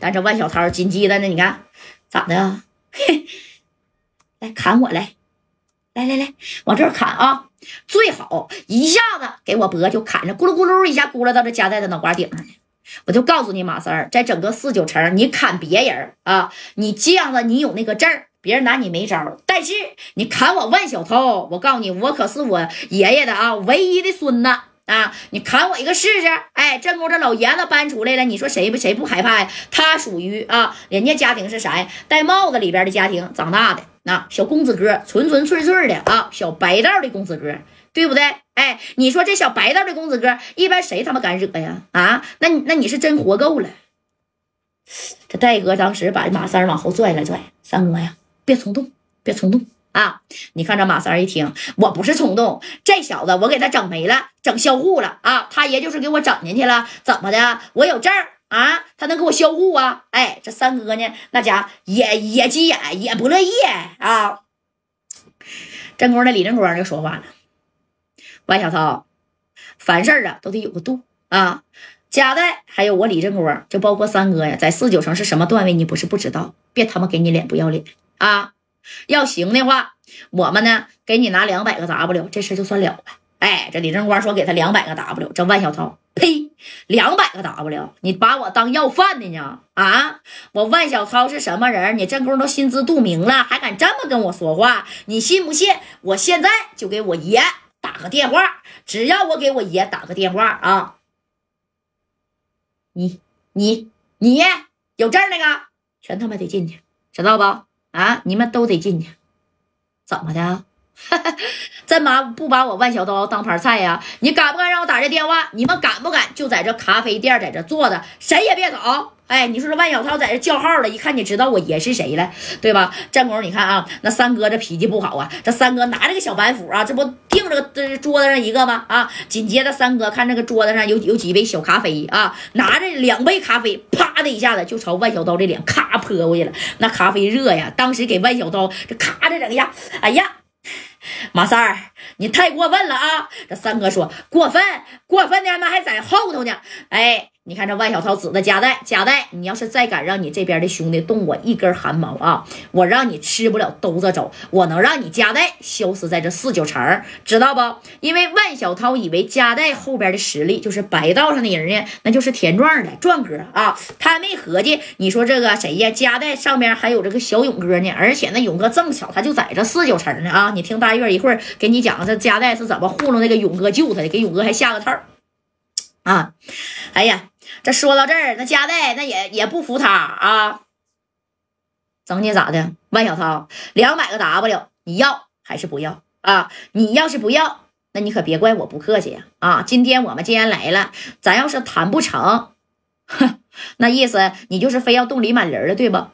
但这万小涛紧接着呢，你看咋的？嘿，来砍我来，来来来，往这儿砍啊！最好一下子给我脖就砍着，咕噜咕噜一下咕噜到这夹在的脑瓜顶上。我就告诉你马三儿，在整个四九城，你砍别人啊，你这样子你有那个证儿，别人拿你没招。但是你砍我万小涛，我告诉你，我可是我爷爷的啊唯一的孙子啊！你砍我一个试试？哎，正宫这老爷子搬出来了，你说谁不谁不害怕呀？他属于啊，人家家庭是啥呀？戴帽子里边的家庭长大的，那小公子哥，纯纯粹粹的啊，小白道的公子哥。对不对？哎，你说这小白道的公子哥，一般谁他妈敢惹呀？啊，那那你是真活够了。这戴哥当时把马三往后拽了拽，三哥呀，别冲动，别冲动啊！你看这马三一听，我不是冲动，这小子我给他整没了，整销户了啊！他爷就是给我整进去了，怎么的？我有证啊，他能给我销户啊？哎，这三哥呢，那家也也急眼，也不乐意啊。正宫的李正光就说话了。万小涛，凡事啊都得有个度啊！贾代还有我李正光，就包括三哥呀，在四九城是什么段位？你不是不知道？别他妈给你脸不要脸啊！要行的话，我们呢给你拿两百个 W，这事就算了了。哎，这李正光说给他两百个 W，这万小涛，呸，两百个 W，你把我当要饭的呢？啊，我万小涛是什么人？你正宫都心知肚明了，还敢这么跟我说话？你信不信？我现在就给我爷。打个电话，只要我给我爷打个电话啊，你你你有证那个，全他妈得进去，知道不？啊，你们都得进去，怎么的？真把不把我万小刀当盘菜呀？你敢不敢让我打这电话？你们敢不敢就在这咖啡店在这坐着，谁也别走？哎，你说这万小涛在这叫号了，一看你知道我爷是谁了，对吧？战功，你看啊，那三哥这脾气不好啊，这三哥拿着个小板斧啊，这不定着个桌子上一个吗？啊，紧接着三哥看这个桌子上有有几杯小咖啡啊，拿着两杯咖啡，啪的一下子就朝万小刀这脸咔泼过去了。那咖啡热呀，当时给万小刀这咔的整一下，哎呀！马三儿，你太过分了啊！这三哥说过分，过分的那还在后头呢。哎，你看这万小涛指的夹带，夹带，你要是再敢让你这边的兄弟动我一根汗毛啊，我让你吃不了兜着走，我能让你夹带消失在这四九城，知道不？因为万小涛以为夹带后边的实力就是白道上的人呢，那就是田壮的壮哥啊，他没合计，你说这个谁呀？夹带上边还有这个小勇哥呢，而且那勇哥正巧他就在这四九城呢啊！你听大月一会儿给你讲这夹带是怎么糊弄那个勇哥救他的，给勇哥还下个套啊！哎呀！这说到这儿，那加代那也也不服他啊，整你咋的？万小涛，两百个 W，你要还是不要啊？你要是不要，那你可别怪我不客气呀！啊，今天我们既然来了，咱要是谈不成，哼，那意思你就是非要动李满林了，对不？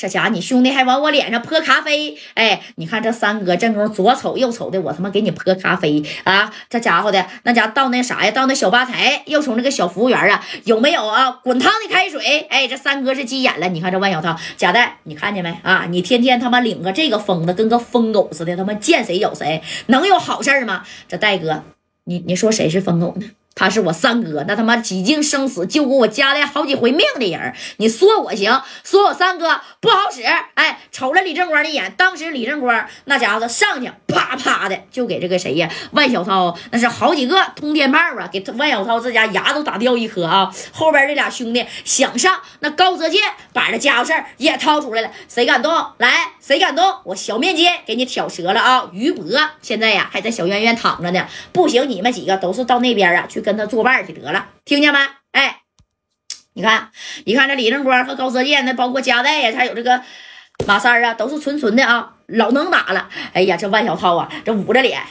这家伙，你兄弟还往我脸上泼咖啡！哎，你看这三哥正宫左瞅右瞅的，我他妈给你泼咖啡啊！这家伙的那家到那啥呀，到那小吧台又从那个小服务员啊，有没有啊？滚烫的开水！哎，这三哥是急眼了。你看这万小涛，贾代，你看见没啊？你天天他妈领个这个疯子，跟个疯狗似的，他妈见谁咬谁，能有好事吗？这戴哥，你你说谁是疯狗呢？他是我三哥，那他妈几经生死救过我家的好几回命的人你说我行，说我三哥不好使。哎，瞅了李正光的眼，当时李正光那家伙上去啪啪的就给这个谁呀？万小涛那是好几个通天炮啊，给万小涛这家牙都打掉一颗啊。后边这俩兄弟想上，那高泽健把这家伙事儿也掏出来了，谁敢动？来，谁敢动？我小面筋给你挑折了啊！于博现在呀还在小院院躺着呢，不行，你们几个都是到那边啊去。跟他作伴去得了，听见没？哎，你看，你看这李正光和高泽健，那包括加代呀，还有这个马三啊，都是纯纯的啊，老能打了。哎呀，这万小涛啊，这捂着脸，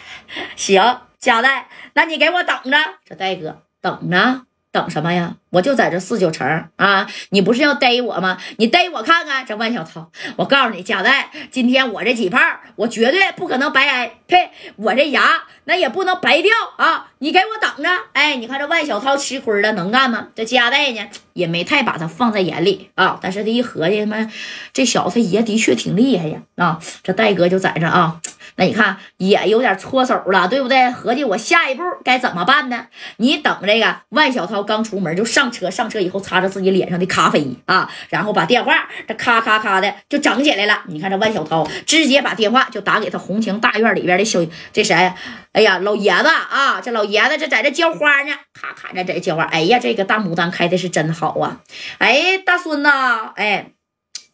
行，加代，那你给我等着，这戴哥等着。等什么呀？我就在这四九城啊！你不是要逮我吗？你逮我看看！这万小涛，我告诉你，贾代，今天我这几炮，我绝对不可能白挨。呸！我这牙那也不能白掉啊！你给我等着！哎，你看这万小涛吃亏了，能干吗？这贾代呢，也没太把他放在眼里啊。但是他一合计，他妈这小子他爷的确挺厉害呀！啊，这戴哥就在这啊。那你看也有点搓手了，对不对？合计我下一步该怎么办呢？你等这个万小涛刚出门就上。上车，上车以后擦着自己脸上的咖啡啊，然后把电话这咔咔咔的就整起来了。你看这万小涛直接把电话就打给他红情大院里边的小这谁？哎呀，老爷子啊，这老爷子这在这浇花呢，咔咔在这浇花。哎呀，这个大牡丹开的是真好啊！哎，大孙子，哎。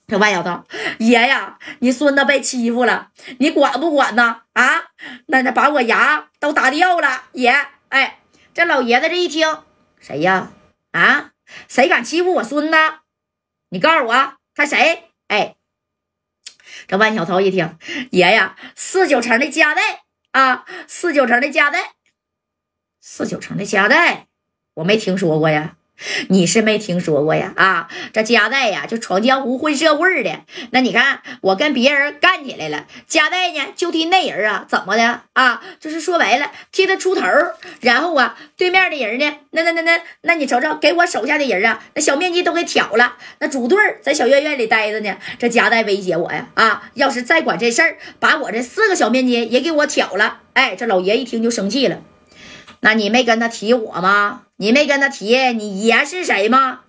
这万小涛，爷呀，你孙子被欺负了，你管不管呢？啊，那那把我牙都打掉了，爷。哎，这老爷子这一听，谁呀？啊，谁敢欺负我孙子？你告诉我，他谁？哎，这万小涛一听，爷呀，四九城的家代啊，四九城的家代，四九城的家代，我没听说过呀。你是没听说过呀？啊，这加代呀，就闯江湖混社会的。那你看，我跟别人干起来了，加代呢就替那人啊，怎么的啊？就是说白了，替他出头。然后啊，对面的人呢，那那那那，那你瞅瞅，给我手下的人啊，那小面积都给挑了。那主队在小院院里待着呢，这加代威胁我呀，啊，要是再管这事儿，把我这四个小面积也给我挑了。哎，这老爷一听就生气了。那你没跟他提我吗？你没跟他提你爷是谁吗？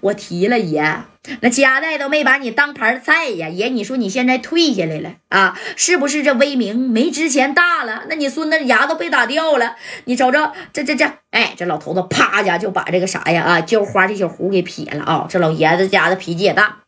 我提了爷，那家代都没把你当盘菜呀。爷，你说你现在退下来了啊，是不是这威名没之前大了？那你孙子牙都被打掉了，你瞅瞅这这这，哎，这老头子啪家就把这个啥呀啊浇花这小壶给撇了啊。这老爷子家的脾气也大。